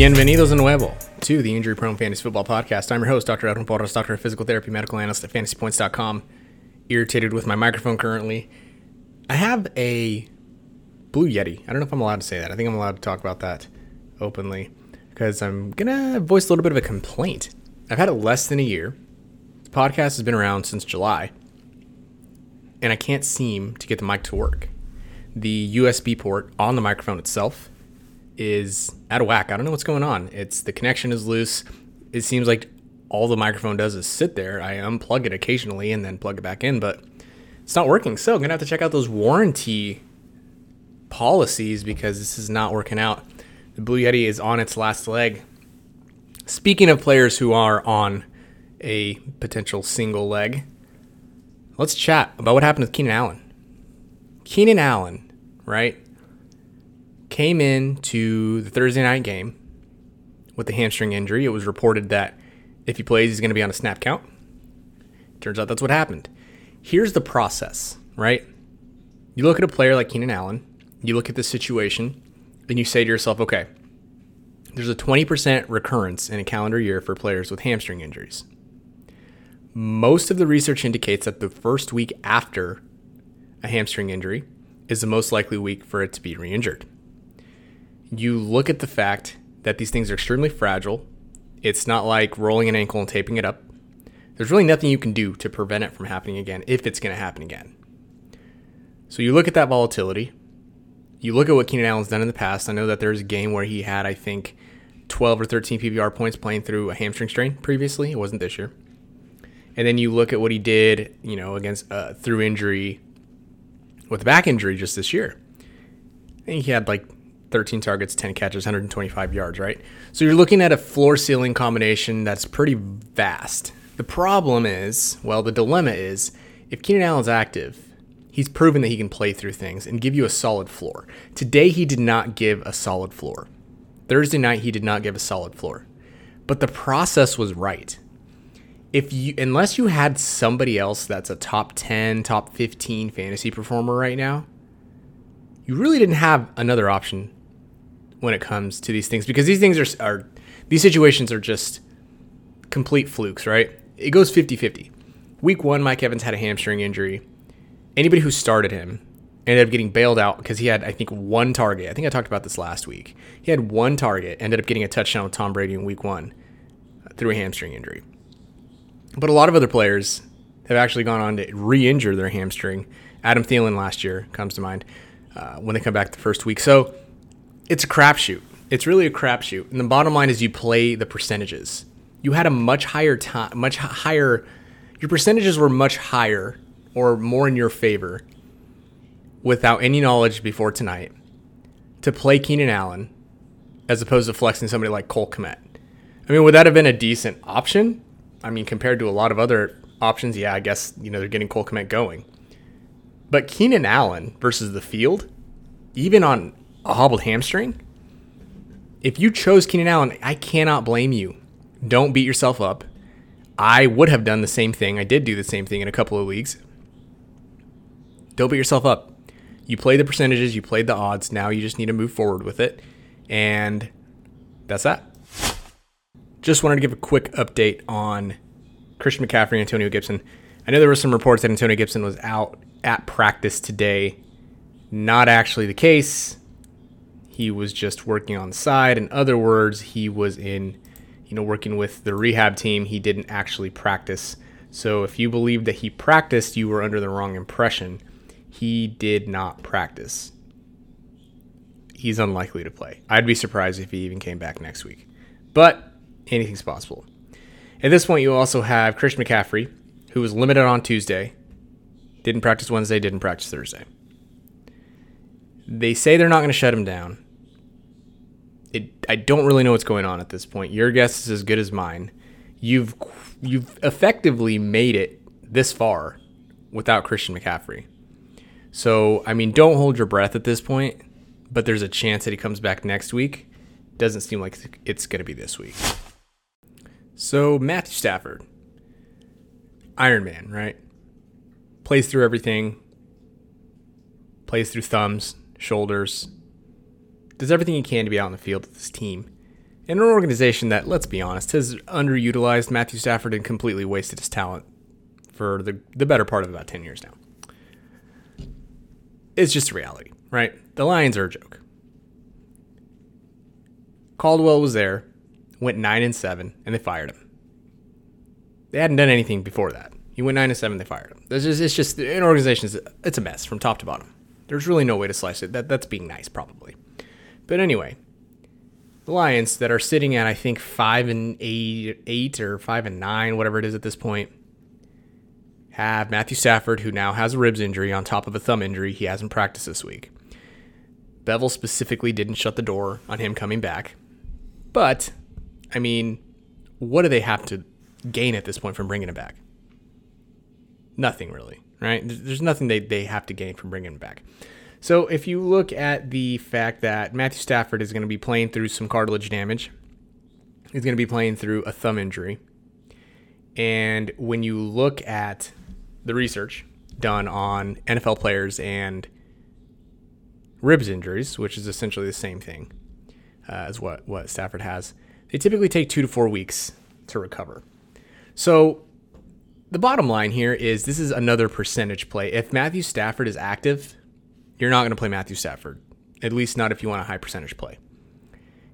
Bienvenidos de nuevo to the Injury Prone Fantasy Football Podcast. I'm your host, Dr. Edwin Porras, Doctor of Physical Therapy, Medical Analyst at FantasyPoints.com. Irritated with my microphone currently. I have a Blue Yeti. I don't know if I'm allowed to say that. I think I'm allowed to talk about that openly because I'm going to voice a little bit of a complaint. I've had it less than a year. The podcast has been around since July, and I can't seem to get the mic to work. The USB port on the microphone itself is out of whack. I don't know what's going on. It's the connection is loose. It seems like all the microphone does is sit there. I unplug it occasionally and then plug it back in, but it's not working. So I'm gonna have to check out those warranty policies because this is not working out. The Blue Yeti is on its last leg. Speaking of players who are on a potential single leg, let's chat about what happened with Keenan Allen. Keenan Allen, right? Came in to the Thursday night game with a hamstring injury. It was reported that if he plays, he's going to be on a snap count. Turns out that's what happened. Here's the process, right? You look at a player like Keenan Allen, you look at the situation, and you say to yourself, okay, there's a 20% recurrence in a calendar year for players with hamstring injuries. Most of the research indicates that the first week after a hamstring injury is the most likely week for it to be re injured you look at the fact that these things are extremely fragile. It's not like rolling an ankle and taping it up. There's really nothing you can do to prevent it from happening again if it's going to happen again. So you look at that volatility. You look at what Keenan Allen's done in the past. I know that there's a game where he had, I think, 12 or 13 PPR points playing through a hamstring strain previously. It wasn't this year. And then you look at what he did, you know, against uh, through injury with back injury just this year. I think he had like 13 targets, 10 catches, 125 yards, right? So you're looking at a floor ceiling combination that's pretty vast. The problem is, well, the dilemma is if Keenan Allen's active, he's proven that he can play through things and give you a solid floor. Today, he did not give a solid floor. Thursday night, he did not give a solid floor. But the process was right. If you, unless you had somebody else that's a top 10, top 15 fantasy performer right now, you really didn't have another option when it comes to these things because these things are, are these situations are just complete flukes, right? It goes 50 50. Week one, Mike Evans had a hamstring injury. Anybody who started him ended up getting bailed out because he had, I think, one target. I think I talked about this last week. He had one target, ended up getting a touchdown with Tom Brady in week one uh, through a hamstring injury. But a lot of other players have actually gone on to re injure their hamstring. Adam Thielen last year comes to mind uh, when they come back the first week. So it's a crapshoot. It's really a crapshoot. And the bottom line is you play the percentages. You had a much higher time, much higher. Your percentages were much higher or more in your favor without any knowledge before tonight to play Keenan Allen as opposed to flexing somebody like Cole Kmet. I mean, would that have been a decent option? I mean, compared to a lot of other options, yeah, I guess, you know, they're getting Cole Kmet going. But Keenan Allen versus the field, even on a hobbled hamstring, if you chose Keenan Allen, I cannot blame you. Don't beat yourself up. I would have done the same thing. I did do the same thing in a couple of leagues. Don't beat yourself up. You played the percentages, you played the odds. Now you just need to move forward with it. And that's that. Just wanted to give a quick update on Christian McCaffrey and Antonio Gibson. I know there were some reports that Antonio Gibson was out at practice today. Not actually the case he was just working on the side. In other words, he was in, you know, working with the rehab team. He didn't actually practice. So if you believe that he practiced, you were under the wrong impression. He did not practice. He's unlikely to play. I'd be surprised if he even came back next week. But anything's possible. At this point, you also have Chris McCaffrey, who was limited on Tuesday, didn't practice Wednesday, didn't practice Thursday. They say they're not going to shut him down it, I don't really know what's going on at this point. Your guess is as good as mine. You've you've effectively made it this far without Christian McCaffrey. So, I mean, don't hold your breath at this point, but there's a chance that he comes back next week. Doesn't seem like it's going to be this week. So, Matthew Stafford, Iron Man, right? Plays through everything, plays through thumbs, shoulders, does everything he can to be out on the field with his team. and an organization that, let's be honest, has underutilized Matthew Stafford and completely wasted his talent for the, the better part of about 10 years now. It's just reality, right? The Lions are a joke. Caldwell was there, went 9 and 7, and they fired him. They hadn't done anything before that. He went 9 and 7, they fired him. It's just, it's just an organization, it's a mess from top to bottom. There's really no way to slice it. That, that's being nice, probably. But anyway, the Lions that are sitting at I think five and eight, eight or five and nine, whatever it is at this point, have Matthew Stafford, who now has a ribs injury on top of a thumb injury. He hasn't practiced this week. Bevell specifically didn't shut the door on him coming back. But, I mean, what do they have to gain at this point from bringing him back? Nothing really, right? There's nothing they, they have to gain from bringing him back. So if you look at the fact that Matthew Stafford is going to be playing through some cartilage damage, he's going to be playing through a thumb injury. And when you look at the research done on NFL players and ribs injuries, which is essentially the same thing uh, as what, what Stafford has, they typically take two to four weeks to recover. So the bottom line here is this is another percentage play. If Matthew Stafford is active, you're not going to play Matthew Stafford, at least not if you want a high percentage play.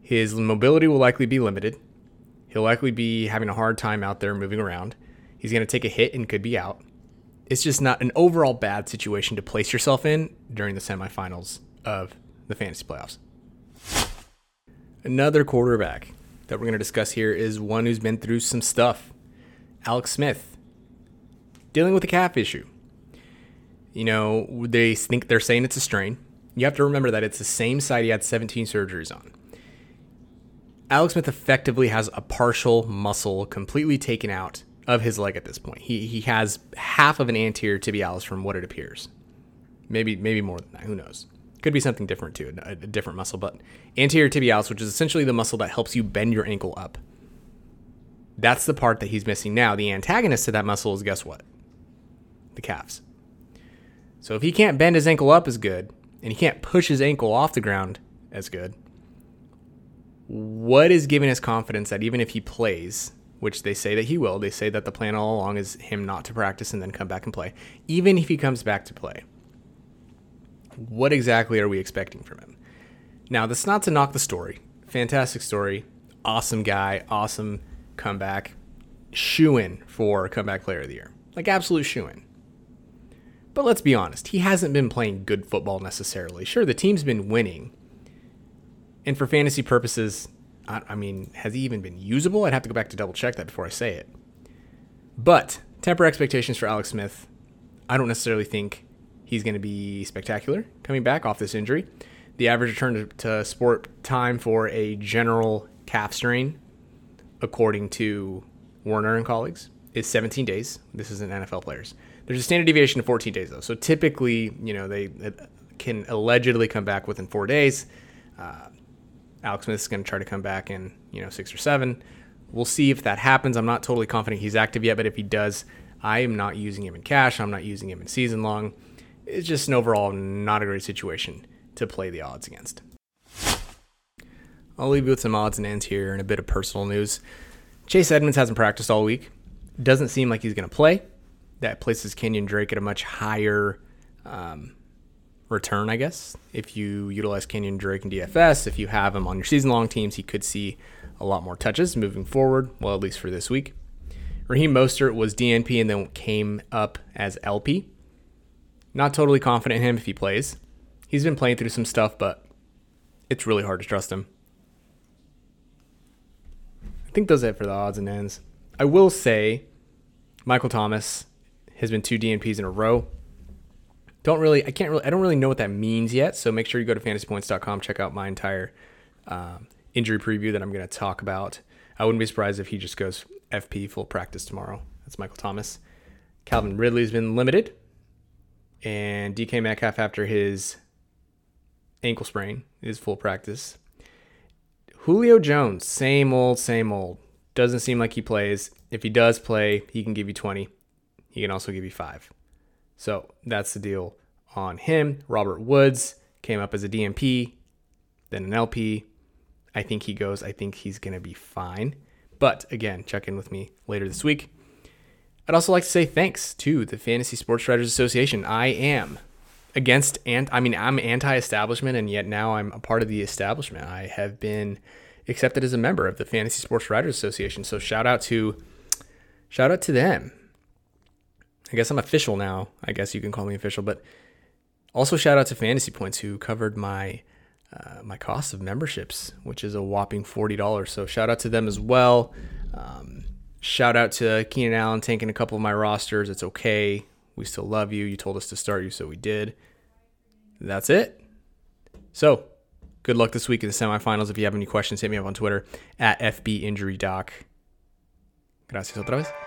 His mobility will likely be limited. He'll likely be having a hard time out there moving around. He's going to take a hit and could be out. It's just not an overall bad situation to place yourself in during the semifinals of the fantasy playoffs. Another quarterback that we're going to discuss here is one who's been through some stuff. Alex Smith, dealing with a calf issue. You know, they think they're saying it's a strain. You have to remember that it's the same side he had 17 surgeries on. Alex Smith effectively has a partial muscle completely taken out of his leg at this point. He he has half of an anterior tibialis from what it appears. Maybe maybe more than that. Who knows? Could be something different too, a, a different muscle. But anterior tibialis, which is essentially the muscle that helps you bend your ankle up. That's the part that he's missing now. The antagonist to that muscle is guess what? The calves. So if he can't bend his ankle up as good, and he can't push his ankle off the ground as good, what is giving us confidence that even if he plays, which they say that he will, they say that the plan all along is him not to practice and then come back and play, even if he comes back to play, what exactly are we expecting from him? Now, that's not to knock the story. Fantastic story. Awesome guy. Awesome comeback. Shoe in for comeback player of the year. Like absolute shoe in. But let's be honest, he hasn't been playing good football necessarily. Sure, the team's been winning. And for fantasy purposes, I, I mean, has he even been usable? I'd have to go back to double check that before I say it. But temper expectations for Alex Smith. I don't necessarily think he's going to be spectacular coming back off this injury. The average return to, sport time for a general calf strain, according to Werner and colleagues, is 17 days. This is in NFL players. There's a standard deviation of 14 days though. So typically, you know, they can allegedly come back within four days. Uh, Alex Smith is going to try to come back in, you know, six or seven. We'll see if that happens. I'm not totally confident he's active yet, but if he does, I am not using him in cash. I'm not using him in season long. It's just an overall not a great situation to play the odds against. I'll leave you with some odds and ends here and a bit of personal news. Chase Edmonds hasn't practiced all week. Doesn't seem like he's going to play that places Kenyon Drake at a much higher um, return, I guess. If you utilize Kenyon Drake in DFS, if you have him on your season long teams, he could see a lot more touches moving forward, well, at least for this week. Raheem Mostert was DNP and then came up as LP. Not totally confident in him if he plays. He's been playing through some stuff, but it's really hard to trust him. I think are it for the odds and ends. I will say Michael Thomas has been two DNPs in a row. Don't really, I can't really, I don't really know what that means yet. So make sure you go to fantasypoints.com, check out my entire um, injury preview that I'm going to talk about. I wouldn't be surprised if he just goes FP full practice tomorrow. That's Michael Thomas. Calvin Ridley's been limited, and DK Metcalf after his ankle sprain is full practice. Julio Jones, same old, same old. Doesn't seem like he plays. If he does play, he can give you 20. He can also give you five. So that's the deal on him. Robert Woods came up as a DNP, then an LP. I think he goes. I think he's going to be fine. But again, check in with me later this week. I'd also like to say thanks to the Fantasy Sports Writers Association. I am against and I mean I'm anti-establishment and yet now I'm a part of the establishment. I have been accepted as a member of the Fantasy Sports Writers Association. So shout out to shout out to them. I guess I'm official now. I guess you can call me official, but also shout out to Fantasy Points who covered my uh, my cost of memberships, which is a whopping forty dollars. So shout out to them as well. Um, shout out to Keenan Allen tanking a couple of my rosters. It's okay. We still love you. You told us to start you, so we did. That's it. So, good luck this week in the semifinals. If you have any questions, hit me up on Twitter at FBInjuryDoc. Gracias otra vez.